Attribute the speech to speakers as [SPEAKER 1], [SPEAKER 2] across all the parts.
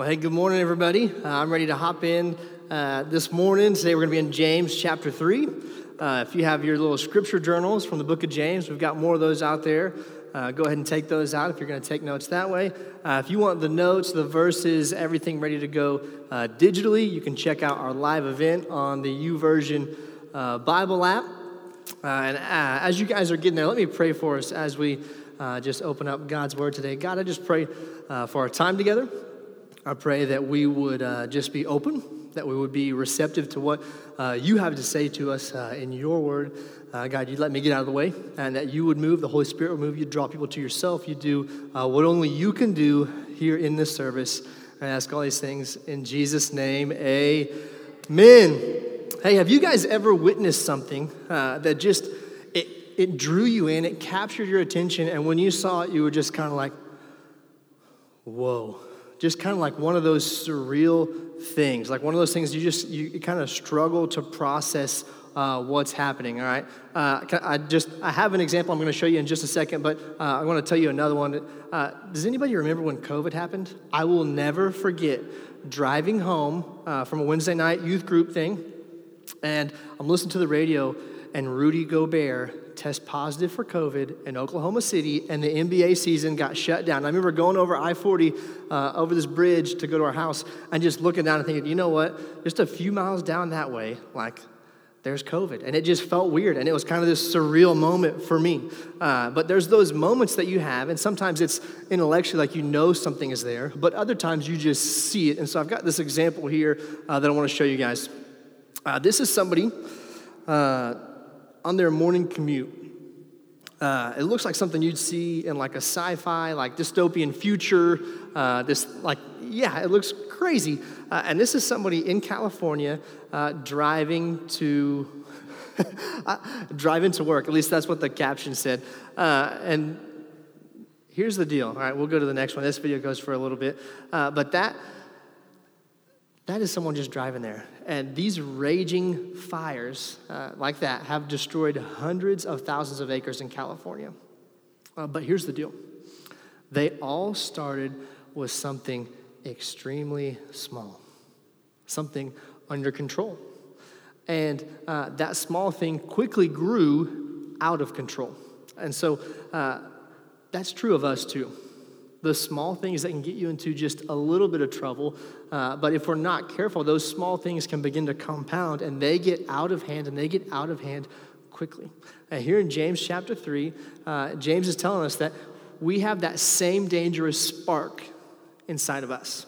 [SPEAKER 1] Well, hey, good morning, everybody. Uh, I'm ready to hop in uh, this morning. Today we're going to be in James chapter 3. Uh, if you have your little scripture journals from the book of James, we've got more of those out there. Uh, go ahead and take those out if you're going to take notes that way. Uh, if you want the notes, the verses, everything ready to go uh, digitally, you can check out our live event on the YouVersion Bible app. and as you guys are getting there, let me pray for us as we just open up God's word today. God, I just pray for our time together. I pray that we would uh, just be open, that we would be receptive to what uh, you have to say to us uh, in your word. Uh, God, you let me get out of the way, and that you would move, the Holy Spirit would move, you draw people to yourself. You do uh, what only you can do here in this service. I ask all these things in Jesus' name. Amen. Hey, have you guys ever witnessed something uh, that just it, it drew you in, it captured your attention, and when you saw it, you were just kind of like, whoa just kind of like one of those surreal things, like one of those things you just you, kind of struggle to process uh, what's happening. All right, uh, I just I have an example I'm going to show you in just a second, but uh, I want to tell you another one. Uh, does anybody remember when COVID happened? I will never forget driving home uh, from a Wednesday night youth group thing, and I'm listening to the radio, and Rudy Gobert test positive for COVID in Oklahoma City, and the NBA season got shut down. I remember going over I 40 uh, over this bridge to go to our house and just looking down and thinking, you know what? Just a few miles down that way, like, there's COVID. And it just felt weird. And it was kind of this surreal moment for me. Uh, but there's those moments that you have, and sometimes it's intellectually like you know something is there, but other times you just see it. And so I've got this example here uh, that I want to show you guys. Uh, this is somebody uh, on their morning commute. Uh, it looks like something you'd see in like a sci-fi, like dystopian future. Uh, this, like, yeah, it looks crazy. Uh, and this is somebody in California uh, driving to uh, driving to work. At least that's what the caption said. Uh, and here's the deal. All right, we'll go to the next one. This video goes for a little bit, but that that is someone just driving there. And these raging fires uh, like that have destroyed hundreds of thousands of acres in California. Uh, but here's the deal they all started with something extremely small, something under control. And uh, that small thing quickly grew out of control. And so uh, that's true of us too the small things that can get you into just a little bit of trouble. Uh, but if we're not careful, those small things can begin to compound and they get out of hand and they get out of hand quickly. And here in James chapter 3, uh, James is telling us that we have that same dangerous spark inside of us.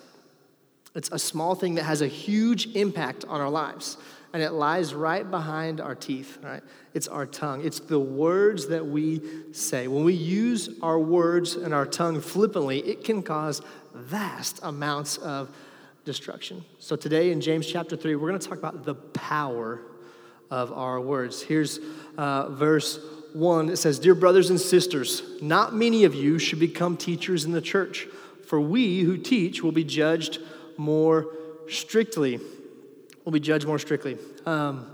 [SPEAKER 1] It's a small thing that has a huge impact on our lives and it lies right behind our teeth, right? It's our tongue. It's the words that we say. When we use our words and our tongue flippantly, it can cause vast amounts of destruction. So today in James chapter 3, we're going to talk about the power of our words. Here's uh, verse 1. It says, Dear brothers and sisters, not many of you should become teachers in the church, for we who teach will be judged more strictly will be judged more strictly. Um,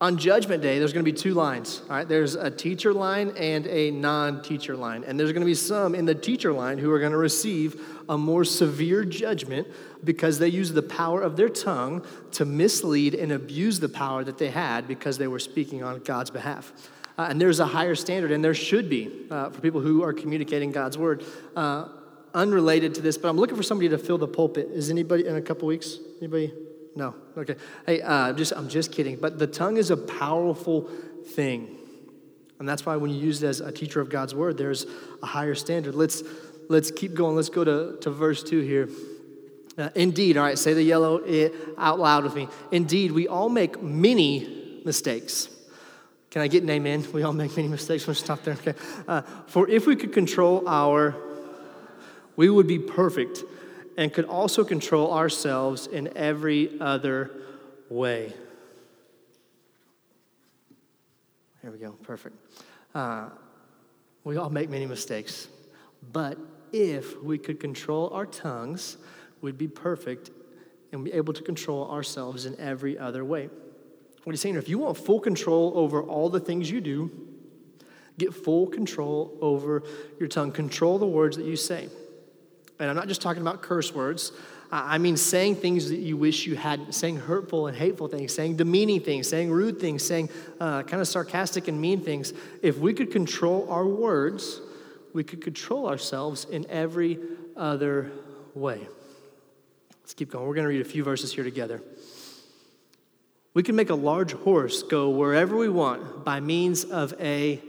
[SPEAKER 1] on Judgment Day, there's going to be two lines. All right, there's a teacher line and a non-teacher line, and there's going to be some in the teacher line who are going to receive a more severe judgment because they used the power of their tongue to mislead and abuse the power that they had because they were speaking on God's behalf. Uh, and there's a higher standard, and there should be uh, for people who are communicating God's word. Uh, unrelated to this, but I'm looking for somebody to fill the pulpit. Is anybody in a couple weeks? Anybody? No. Okay. Hey, uh, just I'm just kidding. But the tongue is a powerful thing, and that's why when you use it as a teacher of God's word, there's a higher standard. Let's let's keep going. Let's go to, to verse two here. Uh, indeed, all right. Say the yellow it out loud with me. Indeed, we all make many mistakes. Can I get an amen? We all make many mistakes. We'll stop there. Okay. Uh, for if we could control our, we would be perfect and could also control ourselves in every other way. Here we go, perfect. Uh, we all make many mistakes, but if we could control our tongues, we'd be perfect and be able to control ourselves in every other way. What he's saying, if you want full control over all the things you do, get full control over your tongue. Control the words that you say. And I'm not just talking about curse words. I mean saying things that you wish you hadn't, saying hurtful and hateful things, saying demeaning things, saying rude things, saying uh, kind of sarcastic and mean things. If we could control our words, we could control ourselves in every other way. Let's keep going. We're going to read a few verses here together. We can make a large horse go wherever we want by means of a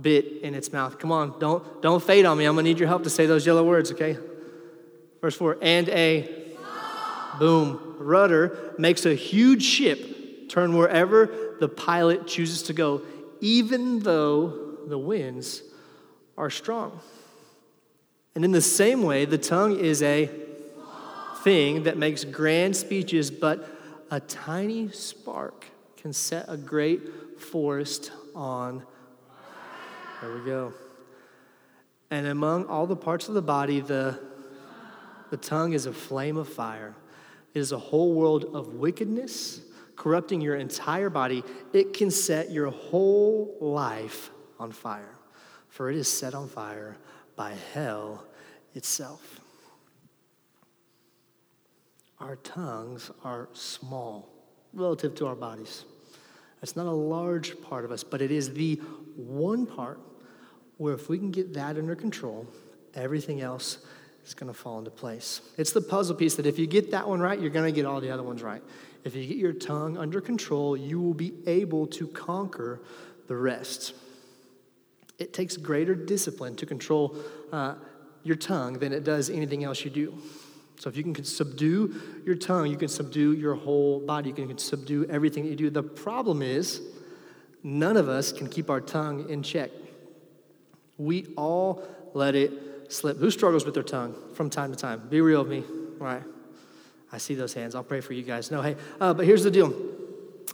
[SPEAKER 1] bit in its mouth. Come on, don't, don't fade on me. I'm going to need your help to say those yellow words, okay? Verse 4 and a boom rudder makes a huge ship turn wherever the pilot chooses to go, even though the winds are strong. And in the same way, the tongue is a thing that makes grand speeches, but a tiny spark can set a great forest on. There we go. And among all the parts of the body, the, the tongue is a flame of fire. It is a whole world of wickedness, corrupting your entire body. It can set your whole life on fire, for it is set on fire by hell itself. Our tongues are small relative to our bodies. It's not a large part of us, but it is the one part where if we can get that under control, everything else is going to fall into place. It's the puzzle piece that if you get that one right, you're going to get all the other ones right. If you get your tongue under control, you will be able to conquer the rest. It takes greater discipline to control uh, your tongue than it does anything else you do. So if you can subdue your tongue, you can subdue your whole body. You can subdue everything that you do. The problem is, none of us can keep our tongue in check. We all let it slip. Who struggles with their tongue from time to time? Be real with me. All right. I see those hands. I'll pray for you guys. No, hey, uh, but here's the deal.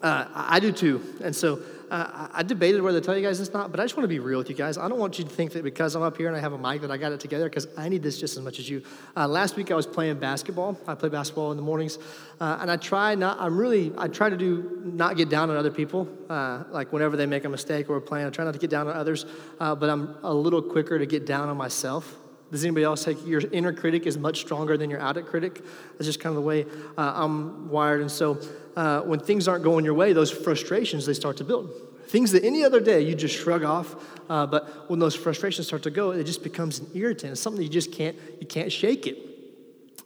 [SPEAKER 1] Uh, I do too. And so uh, I debated whether to tell you guys this not, but I just want to be real with you guys. I don't want you to think that because I'm up here and I have a mic that I got it together because I need this just as much as you. Uh, last week I was playing basketball. I play basketball in the mornings, uh, and I try not. I'm really. I try to do not get down on other people. Uh, like whenever they make a mistake or a plan, I try not to get down on others. Uh, but I'm a little quicker to get down on myself. Does anybody else take your inner critic is much stronger than your outer critic? That's just kind of the way uh, I'm wired. And so uh, when things aren't going your way, those frustrations they start to build. Things that any other day you just shrug off, uh, but when those frustrations start to go, it just becomes an irritant. It's something you just can't you can't shake it.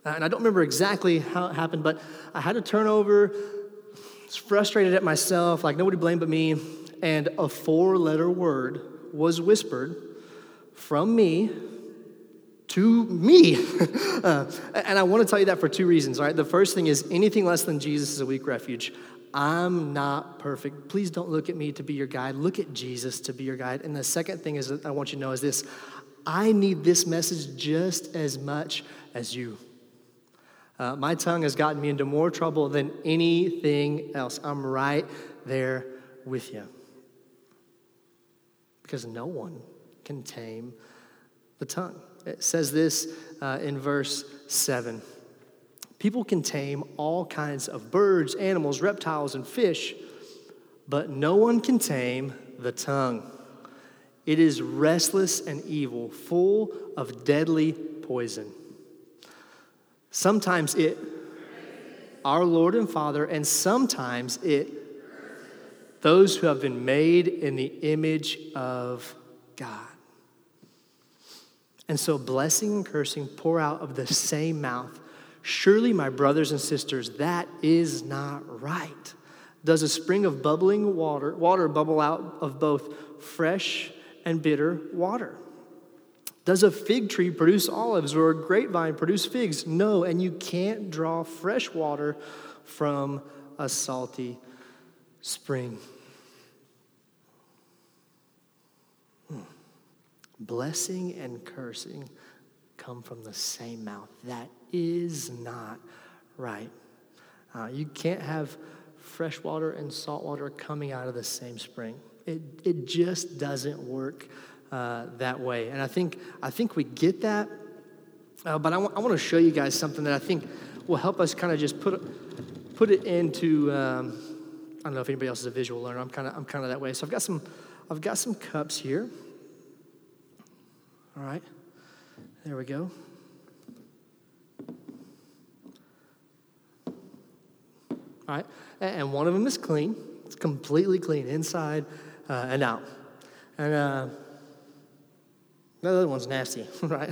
[SPEAKER 1] Uh, and I don't remember exactly how it happened, but I had a turnover. Was frustrated at myself, like nobody blamed but me, and a four-letter word was whispered from me to me. uh, and I want to tell you that for two reasons, all right? The first thing is anything less than Jesus is a weak refuge. I'm not perfect. Please don't look at me to be your guide. Look at Jesus to be your guide. And the second thing is I want you to know is this I need this message just as much as you. Uh, my tongue has gotten me into more trouble than anything else. I'm right there with you. Because no one can tame the tongue. It says this uh, in verse 7. People can tame all kinds of birds, animals, reptiles, and fish, but no one can tame the tongue. It is restless and evil, full of deadly poison. Sometimes it, our Lord and Father, and sometimes it, those who have been made in the image of God. And so blessing and cursing pour out of the same mouth. Surely, my brothers and sisters, that is not right. Does a spring of bubbling water, water bubble out of both fresh and bitter water? Does a fig tree produce olives or a grapevine produce figs? No, and you can't draw fresh water from a salty spring. Blessing and cursing come from the same mouth. That is not right. Uh, you can't have fresh water and salt water coming out of the same spring. It, it just doesn't work uh, that way. And I think, I think we get that, uh, but I, w- I want to show you guys something that I think will help us kind of just put, put it into. Um, I don't know if anybody else is a visual learner. I'm kind of I'm kind of that way. So I've got some I've got some cups here. All right. There we go. All right. And one of them is clean. It's completely clean inside uh, and out. And uh, the other one's nasty, right?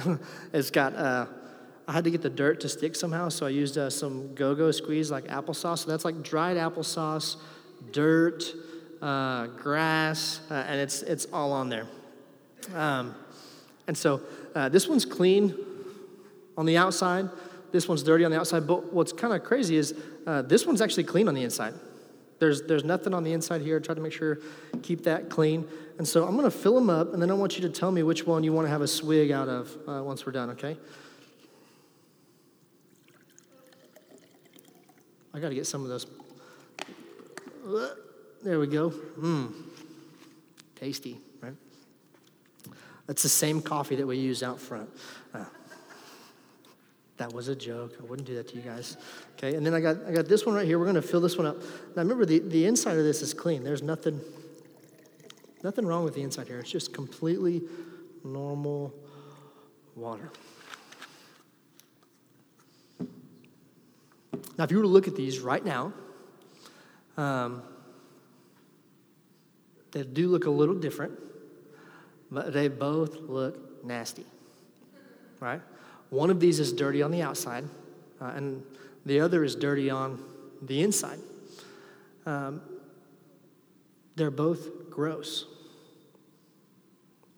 [SPEAKER 1] it's got, uh, I had to get the dirt to stick somehow, so I used uh, some go go squeeze like applesauce. So that's like dried applesauce, dirt, uh, grass, uh, and it's, it's all on there. Um, and so uh, this one's clean on the outside, this one's dirty on the outside, but what's kind of crazy is uh, this one's actually clean on the inside. There's, there's nothing on the inside here. Try to make sure, keep that clean. And so I'm going to fill them up, and then I want you to tell me which one you want to have a swig out of uh, once we're done, okay? I got to get some of those. There we go. Mmm. Tasty? That's the same coffee that we use out front. Uh, that was a joke. I wouldn't do that to you guys. Okay, and then I got, I got this one right here. We're going to fill this one up. Now remember, the, the inside of this is clean. There's nothing, nothing wrong with the inside here. It's just completely normal water. Now, if you were to look at these right now, um, they do look a little different, but they both look nasty, right? One of these is dirty on the outside, uh, and the other is dirty on the inside. Um, they're both gross.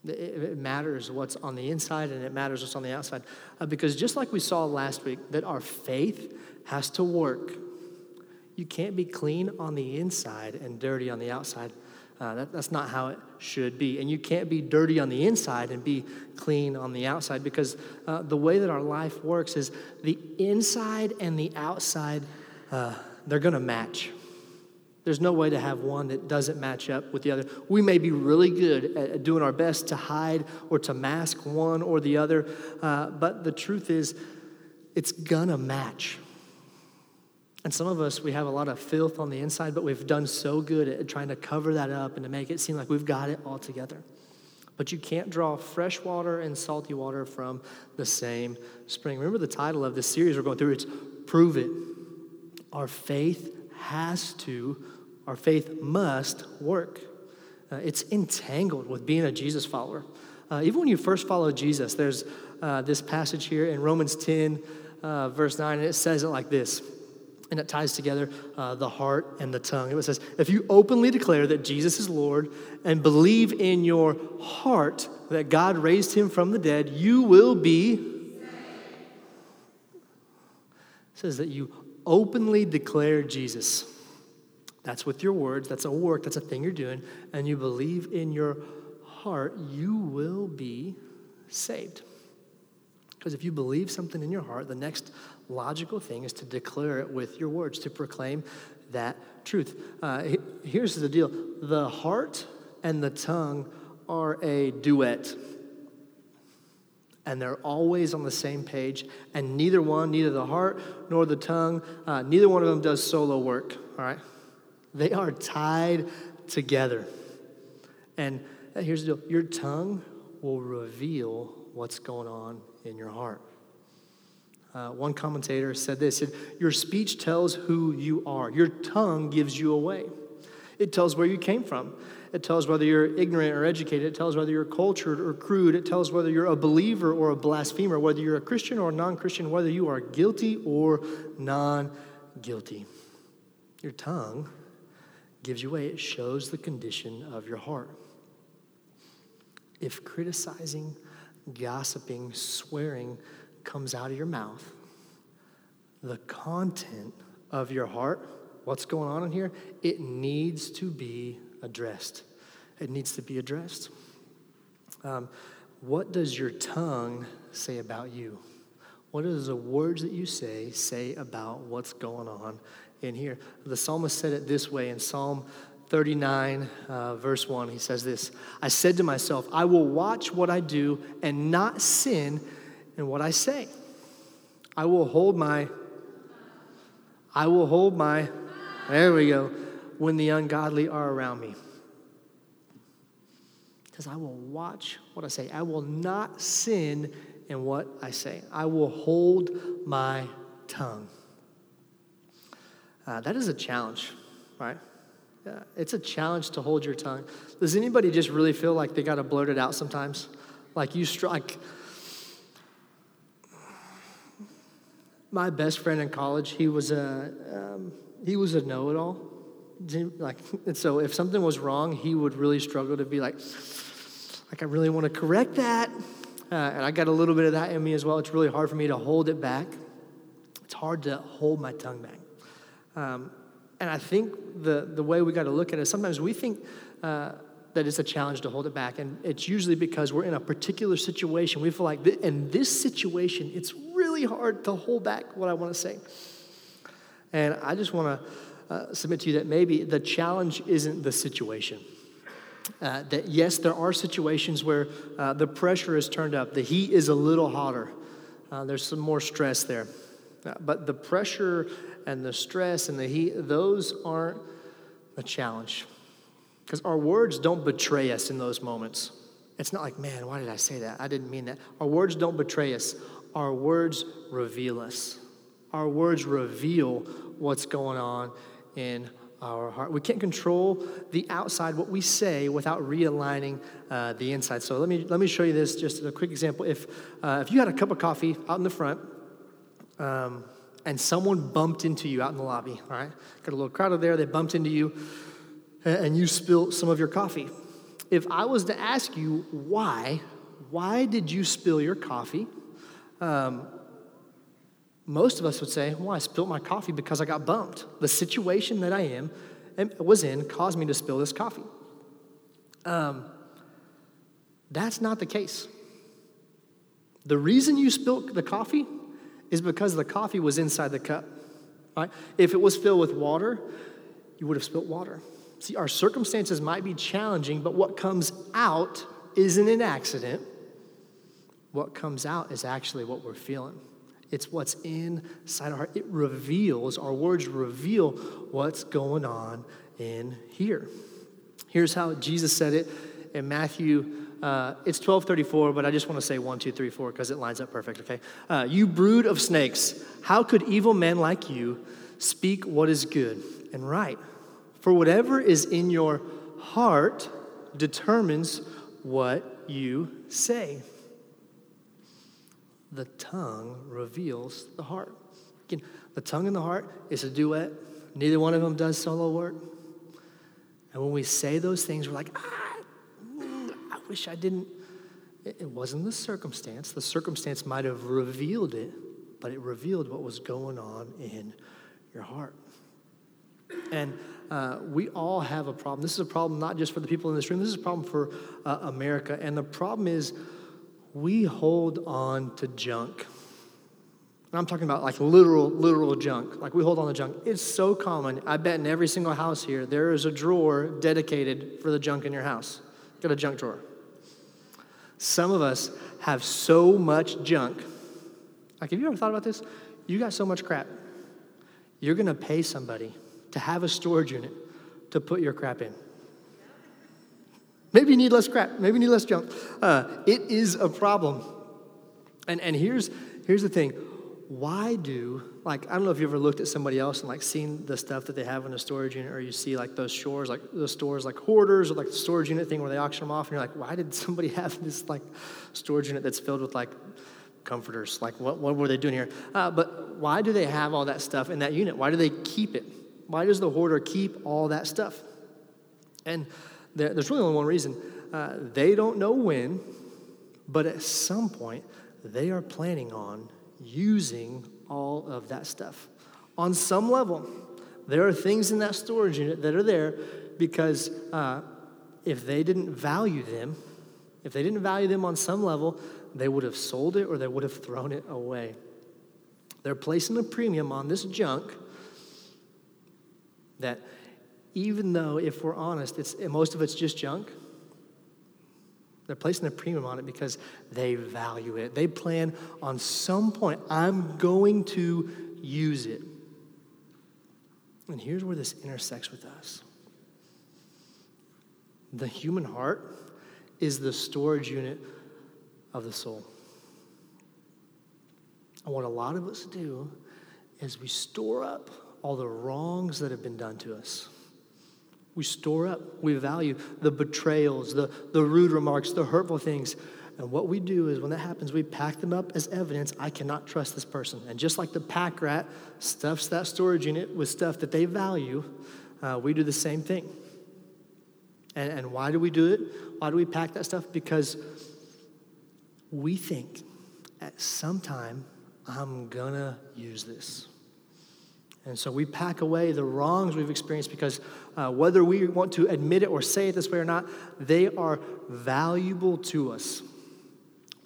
[SPEAKER 1] It, matters what's on the inside and it matters what's on the outside. Uh, because just like we saw last week, that our faith has to work. You can't be clean on the inside and dirty on the outside. Uh, that, that's not how it should be. And you can't be dirty on the inside and be clean on the outside because uh, the way that our life works is the inside and the outside, uh, they're going to match. There's no way to have one that doesn't match up with the other. We may be really good at doing our best to hide or to mask one or the other, uh, but the truth is, it's gonna match. And some of us, we have a lot of filth on the inside, but we've done so good at trying to cover that up and to make it seem like we've got it all together. But you can't draw fresh water and salty water from the same spring. Remember the title of this series we're going through? It's Prove It. Our faith has to, our faith must work. Uh, it's entangled with being a Jesus follower. Uh, even when you first follow Jesus, there's uh, this passage here in Romans 10, uh, verse 9, and it says it like this and it ties together uh, the heart and the tongue. It says, If you openly declare that Jesus is Lord and believe in your heart that God raised him from the dead, you will be. It says that you openly declare Jesus. That's with your words, that's a work, that's a thing you're doing, and you believe in your heart, you will be saved. Because if you believe something in your heart, the next logical thing is to declare it with your words, to proclaim that truth. Uh, here's the deal the heart and the tongue are a duet. And they're always on the same page, and neither one, neither the heart nor the tongue, uh, neither one of them does solo work, all right? They are tied together. And here's the deal your tongue will reveal what's going on in your heart. Uh, one commentator said this said, Your speech tells who you are, your tongue gives you away. It tells where you came from. It tells whether you're ignorant or educated. It tells whether you're cultured or crude. It tells whether you're a believer or a blasphemer, whether you're a Christian or a non Christian, whether you are guilty or non guilty. Your tongue gives you away, it shows the condition of your heart. If criticizing, gossiping, swearing, comes out of your mouth, the content of your heart, what's going on in here, it needs to be addressed. It needs to be addressed. Um, what does your tongue say about you? What does the words that you say say about what's going on in here? The psalmist said it this way in Psalm 39, uh, verse 1. He says this I said to myself, I will watch what I do and not sin in what I say. I will hold my, I will hold my, there we go, when the ungodly are around me. Because I will watch what I say. I will not sin in what I say. I will hold my tongue. Uh, that is a challenge, right? Yeah, it's a challenge to hold your tongue. Does anybody just really feel like they got to blurt it out sometimes? Like you strike. My best friend in college, he was a um, he was a know-it-all. Like, and so if something was wrong, he would really struggle to be like, like I really want to correct that. Uh, and I got a little bit of that in me as well. It's really hard for me to hold it back. It's hard to hold my tongue back. Um, and I think the, the way we got to look at it, sometimes we think uh, that it's a challenge to hold it back. And it's usually because we're in a particular situation. We feel like th- in this situation, it's hard to hold back what I want to say. And I just want to uh, submit to you that maybe the challenge isn't the situation. Uh, that yes, there are situations where uh, the pressure is turned up, the heat is a little hotter, uh, there's some more stress there. Uh, but the pressure and the stress and the heat, those aren't the challenge. Because our words don't betray us in those moments. It's not like, man, why did I say that? I didn't mean that. Our words don't betray us, our words reveal us. Our words reveal what's going on in our heart. We can't control the outside, what we say, without realigning uh, the inside. So let me, let me show you this, just a quick example. If, uh, if you had a cup of coffee out in the front, um, and someone bumped into you out in the lobby, all right? Got a little crowd there, they bumped into you, and you spilled some of your coffee. If I was to ask you why, why did you spill your coffee? Um, most of us would say, Well, I spilled my coffee because I got bumped. The situation that I am was in caused me to spill this coffee. Um, that's not the case. The reason you spilled the coffee is because the coffee was inside the cup. Right? If it was filled with water, you would have spilled water. See, our circumstances might be challenging, but what comes out isn't an accident. What comes out is actually what we're feeling. It's what's inside our heart. It reveals, our words reveal what's going on in here. Here's how Jesus said it in Matthew. Uh, it's 1234, but I just want to say one, two, three, four because it lines up perfect, okay? Uh, you brood of snakes, how could evil men like you speak what is good and right? For whatever is in your heart determines what you say the tongue reveals the heart. Again, the tongue and the heart is a duet. Neither one of them does solo work. And when we say those things, we're like, ah, I wish I didn't. It wasn't the circumstance. The circumstance might have revealed it, but it revealed what was going on in your heart. And uh, we all have a problem. This is a problem not just for the people in this room, this is a problem for uh, America. And the problem is, we hold on to junk. And I'm talking about like literal, literal junk. Like we hold on to junk. It's so common. I bet in every single house here, there is a drawer dedicated for the junk in your house. Got a junk drawer. Some of us have so much junk. Like, have you ever thought about this? You got so much crap. You're going to pay somebody to have a storage unit to put your crap in. Maybe you need less crap. Maybe you need less junk. Uh, it is a problem. And, and here's, here's the thing. Why do, like, I don't know if you ever looked at somebody else and, like, seen the stuff that they have in a storage unit, or you see, like, those stores, like, those stores, like hoarders, or, like, the storage unit thing where they auction them off, and you're like, why did somebody have this, like, storage unit that's filled with, like, comforters? Like, what, what were they doing here? Uh, but why do they have all that stuff in that unit? Why do they keep it? Why does the hoarder keep all that stuff? And there's really only one reason. Uh, they don't know when, but at some point, they are planning on using all of that stuff. On some level, there are things in that storage unit that are there because uh, if they didn't value them, if they didn't value them on some level, they would have sold it or they would have thrown it away. They're placing a premium on this junk that even though, if we're honest, it's, most of it's just junk, they're placing a premium on it because they value it. They plan on some point, I'm going to use it. And here's where this intersects with us the human heart is the storage unit of the soul. And what a lot of us do is we store up all the wrongs that have been done to us. We store up, we value the betrayals, the, the rude remarks, the hurtful things. And what we do is when that happens, we pack them up as evidence I cannot trust this person. And just like the pack rat stuffs that storage unit with stuff that they value, uh, we do the same thing. And, and why do we do it? Why do we pack that stuff? Because we think at some time I'm gonna use this. And so we pack away the wrongs we've experienced because uh, whether we want to admit it or say it this way or not, they are valuable to us.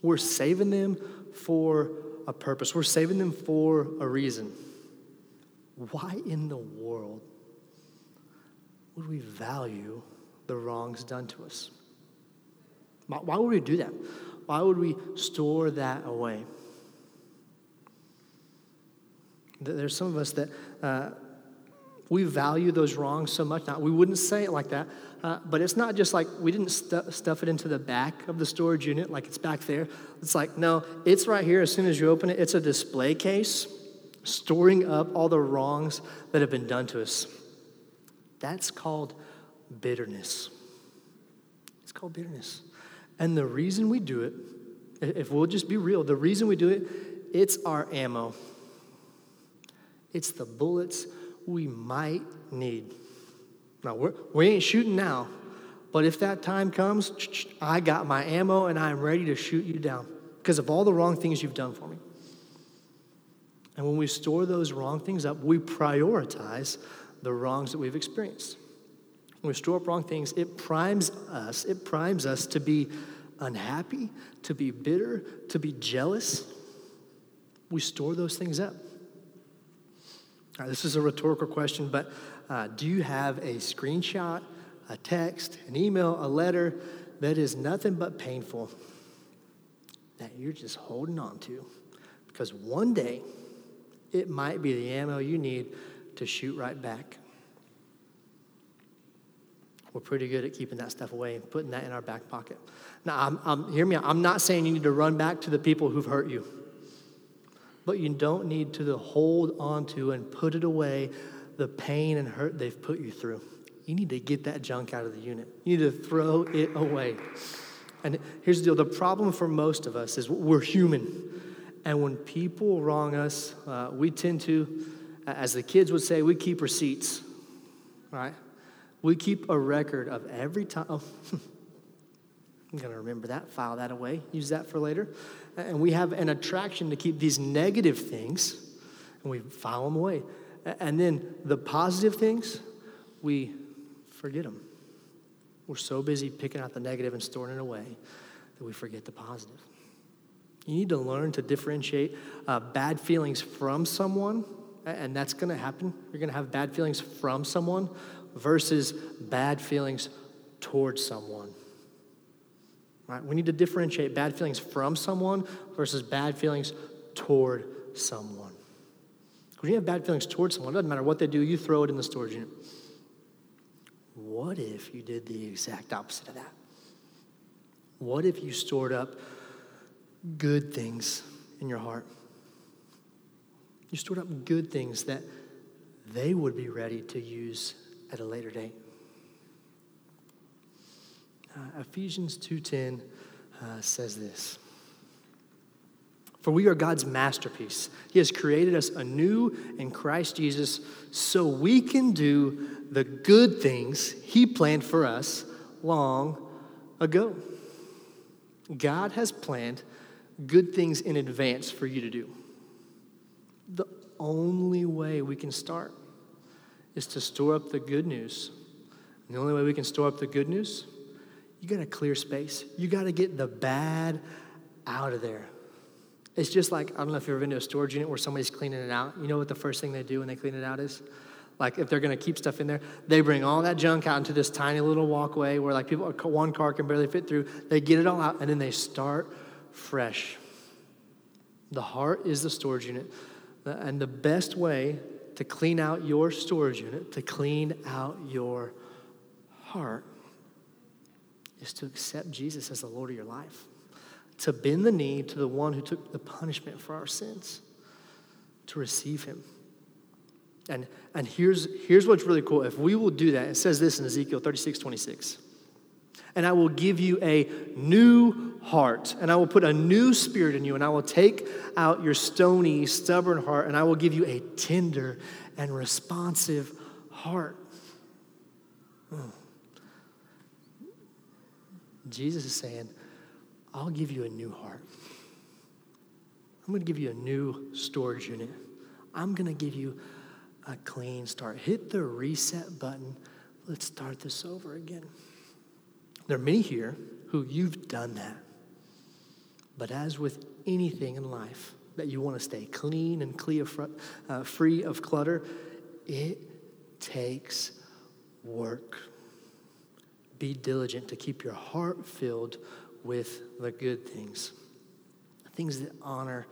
[SPEAKER 1] We're saving them for a purpose, we're saving them for a reason. Why in the world would we value the wrongs done to us? Why would we do that? Why would we store that away? There's some of us that uh, we value those wrongs so much. Now, we wouldn't say it like that, uh, but it's not just like we didn't stu- stuff it into the back of the storage unit, like it's back there. It's like, no, it's right here. As soon as you open it, it's a display case storing up all the wrongs that have been done to us. That's called bitterness. It's called bitterness. And the reason we do it, if we'll just be real, the reason we do it, it's our ammo. It's the bullets we might need. Now, we're, we ain't shooting now, but if that time comes, I got my ammo and I'm ready to shoot you down because of all the wrong things you've done for me. And when we store those wrong things up, we prioritize the wrongs that we've experienced. When we store up wrong things, it primes us, it primes us to be unhappy, to be bitter, to be jealous. We store those things up. Right, this is a rhetorical question, but uh, do you have a screenshot, a text, an email, a letter that is nothing but painful that you're just holding on to? Because one day it might be the ammo you need to shoot right back. We're pretty good at keeping that stuff away and putting that in our back pocket. Now, I'm, I'm, hear me. I'm not saying you need to run back to the people who've hurt you but you don't need to hold on to and put it away the pain and hurt they've put you through. You need to get that junk out of the unit. You need to throw it away. And here's the deal the problem for most of us is we're human. And when people wrong us, uh, we tend to, as the kids would say, we keep receipts, right? We keep a record of every time. I'm going to remember that, file that away, use that for later. And we have an attraction to keep these negative things, and we file them away. And then the positive things, we forget them. We're so busy picking out the negative and storing it away that we forget the positive. You need to learn to differentiate uh, bad feelings from someone, and that's going to happen. You're going to have bad feelings from someone versus bad feelings towards someone. Right? We need to differentiate bad feelings from someone versus bad feelings toward someone. When you have bad feelings towards someone, it doesn't matter what they do, you throw it in the storage unit. What if you did the exact opposite of that? What if you stored up good things in your heart? You stored up good things that they would be ready to use at a later date. Uh, Ephesians 2:10 uh, says this. For we are God's masterpiece. He has created us anew in Christ Jesus so we can do the good things He planned for us long ago. God has planned good things in advance for you to do. The only way we can start is to store up the good news. And the only way we can store up the good news you got to clear space. You got to get the bad out of there. It's just like, I don't know if you've ever been to a storage unit where somebody's cleaning it out. You know what the first thing they do when they clean it out is? Like, if they're going to keep stuff in there, they bring all that junk out into this tiny little walkway where, like, people, one car can barely fit through. They get it all out, and then they start fresh. The heart is the storage unit. And the best way to clean out your storage unit, to clean out your heart, is to accept Jesus as the Lord of your life, to bend the knee to the one who took the punishment for our sins, to receive him. And, and here's, here's what's really cool. If we will do that, it says this in Ezekiel 36 26. And I will give you a new heart, and I will put a new spirit in you, and I will take out your stony, stubborn heart, and I will give you a tender and responsive heart. Hmm. Jesus is saying, I'll give you a new heart. I'm going to give you a new storage unit. I'm going to give you a clean start. Hit the reset button. Let's start this over again. There are many here who you've done that. But as with anything in life that you want to stay clean and clear, uh, free of clutter, it takes work. Be diligent to keep your heart filled with the good things, things that honor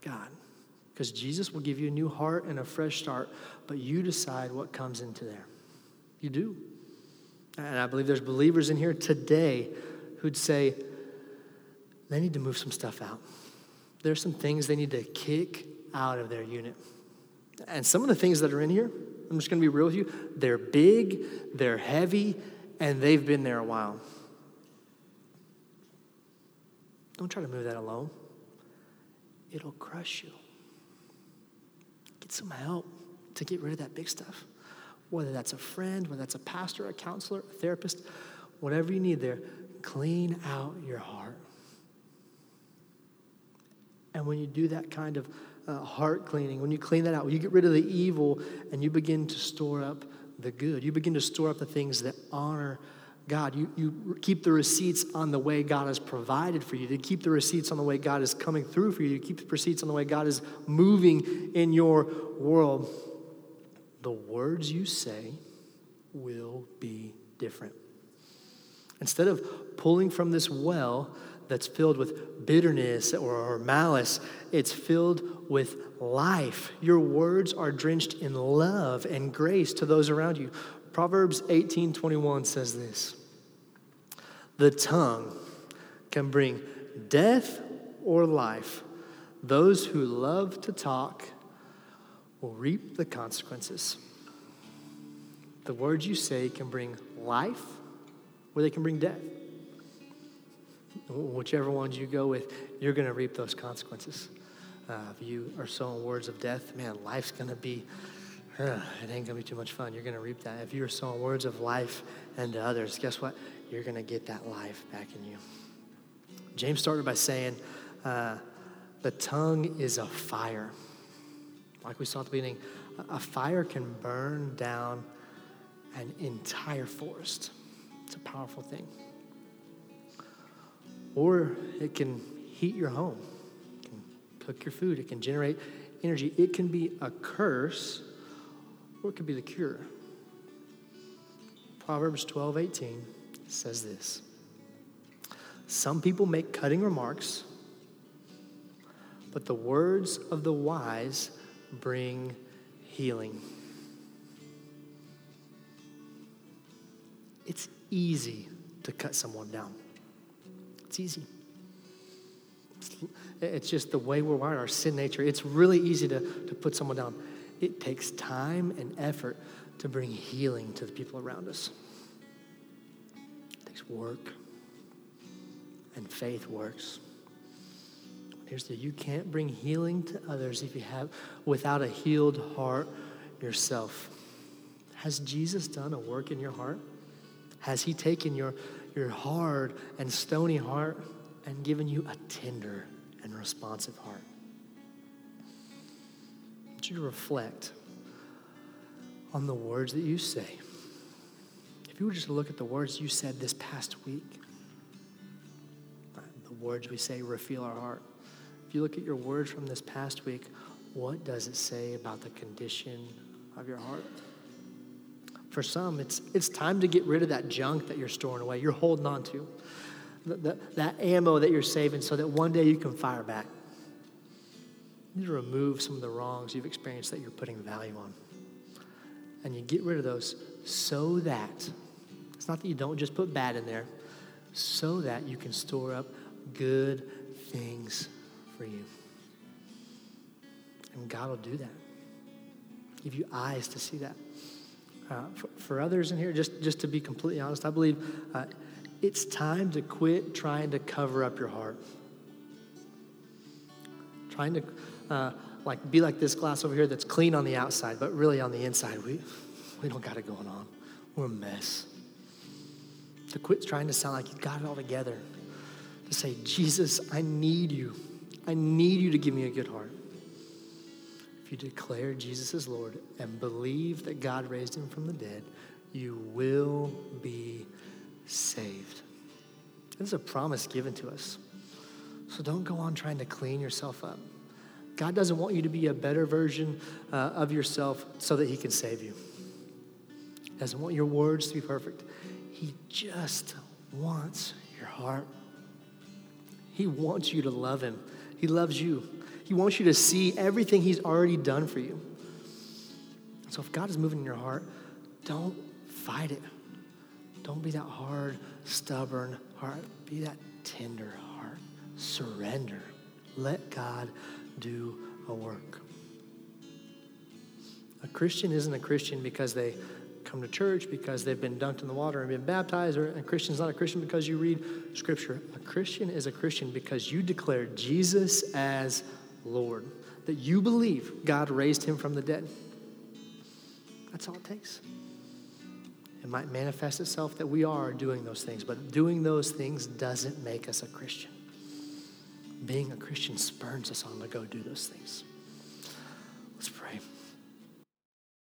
[SPEAKER 1] God. Because Jesus will give you a new heart and a fresh start, but you decide what comes into there. You do. And I believe there's believers in here today who'd say they need to move some stuff out. There's some things they need to kick out of their unit. And some of the things that are in here, I'm just going to be real with you, they're big, they're heavy, and they've been there a while. Don't try to move that alone, it'll crush you. Get some help to get rid of that big stuff. Whether that's a friend, whether that's a pastor, a counselor, a therapist, whatever you need there, clean out your heart. And when you do that kind of uh, heart cleaning, when you clean that out, when you get rid of the evil and you begin to store up the good, you begin to store up the things that honor God. You, you keep the receipts on the way God has provided for you, to keep the receipts on the way God is coming through for you, to keep the receipts on the way God is moving in your world. The words you say will be different. Instead of pulling from this well that's filled with bitterness or, malice, it's filled with life. Your words are drenched in love and grace to those around you. Proverbs 18 21 says this The tongue can bring death or life. Those who love to talk will reap the consequences. The words you say can bring life or they can bring death. Whichever ones you go with, you're going to reap those consequences. Uh, if you are sowing words of death, man, life's going to be it ain't gonna be too much fun. You're gonna reap that. If you're sowing words of life and to others, guess what? You're gonna get that life back in you. James started by saying, uh, the tongue is a fire. Like we saw at the beginning, a fire can burn down an entire forest. It's a powerful thing. Or it can heat your home, it can cook your food, it can generate energy. It can be a curse or it could be the cure. Proverbs 12 18 says this Some people make cutting remarks, but the words of the wise bring healing. It's easy to cut someone down. It's easy. It's just the way we're wired, our sin nature. It's really easy to, to put someone down it takes time and effort to bring healing to the people around us. It takes work, and faith works. Here's the you can't bring healing to others if you have without a healed heart yourself. Has Jesus done a work in your heart? Has he taken your, your hard and stony heart and given you a tender and responsive heart? want you reflect on the words that you say. If you were just to look at the words you said this past week, the words we say reveal our heart. If you look at your words from this past week, what does it say about the condition of your heart? For some, it's, it's time to get rid of that junk that you're storing away, you're holding on to, the, the, that ammo that you're saving so that one day you can fire back. You need to remove some of the wrongs you've experienced that you're putting value on. And you get rid of those so that, it's not that you don't just put bad in there, so that you can store up good things for you. And God will do that. give you eyes to see that. Uh, for, for, others in here, just, just to be completely honest, I believe uh, it's time to quit trying to cover up your heart. Trying to uh, like be like this glass over here that's clean on the outside, but really on the inside, we, we don't got it going on. We're a mess. To quit trying to sound like you got it all together. To say, Jesus, I need you. I need you to give me a good heart. You declare Jesus as Lord and believe that God raised him from the dead, you will be saved. This is a promise given to us. So don't go on trying to clean yourself up. God doesn't want you to be a better version uh, of yourself so that He can save you. He doesn't want your words to be perfect. He just wants your heart. He wants you to love Him. He loves you. He wants you to see everything He's already done for you. So if God is moving in your heart, don't fight it. Don't be that hard, stubborn heart. Be that tender heart. Surrender. Let God do a work. A Christian isn't a Christian because they come to church, because they've been dunked in the water and been baptized, or a Christian is not a Christian because you read Scripture. A Christian is a Christian because you declare Jesus as Lord, that you believe God raised him from the dead. That's all it takes. It might manifest itself that we are doing those things, but doing those things doesn't make us a Christian. Being a Christian spurns us on to go do those things. Let's pray.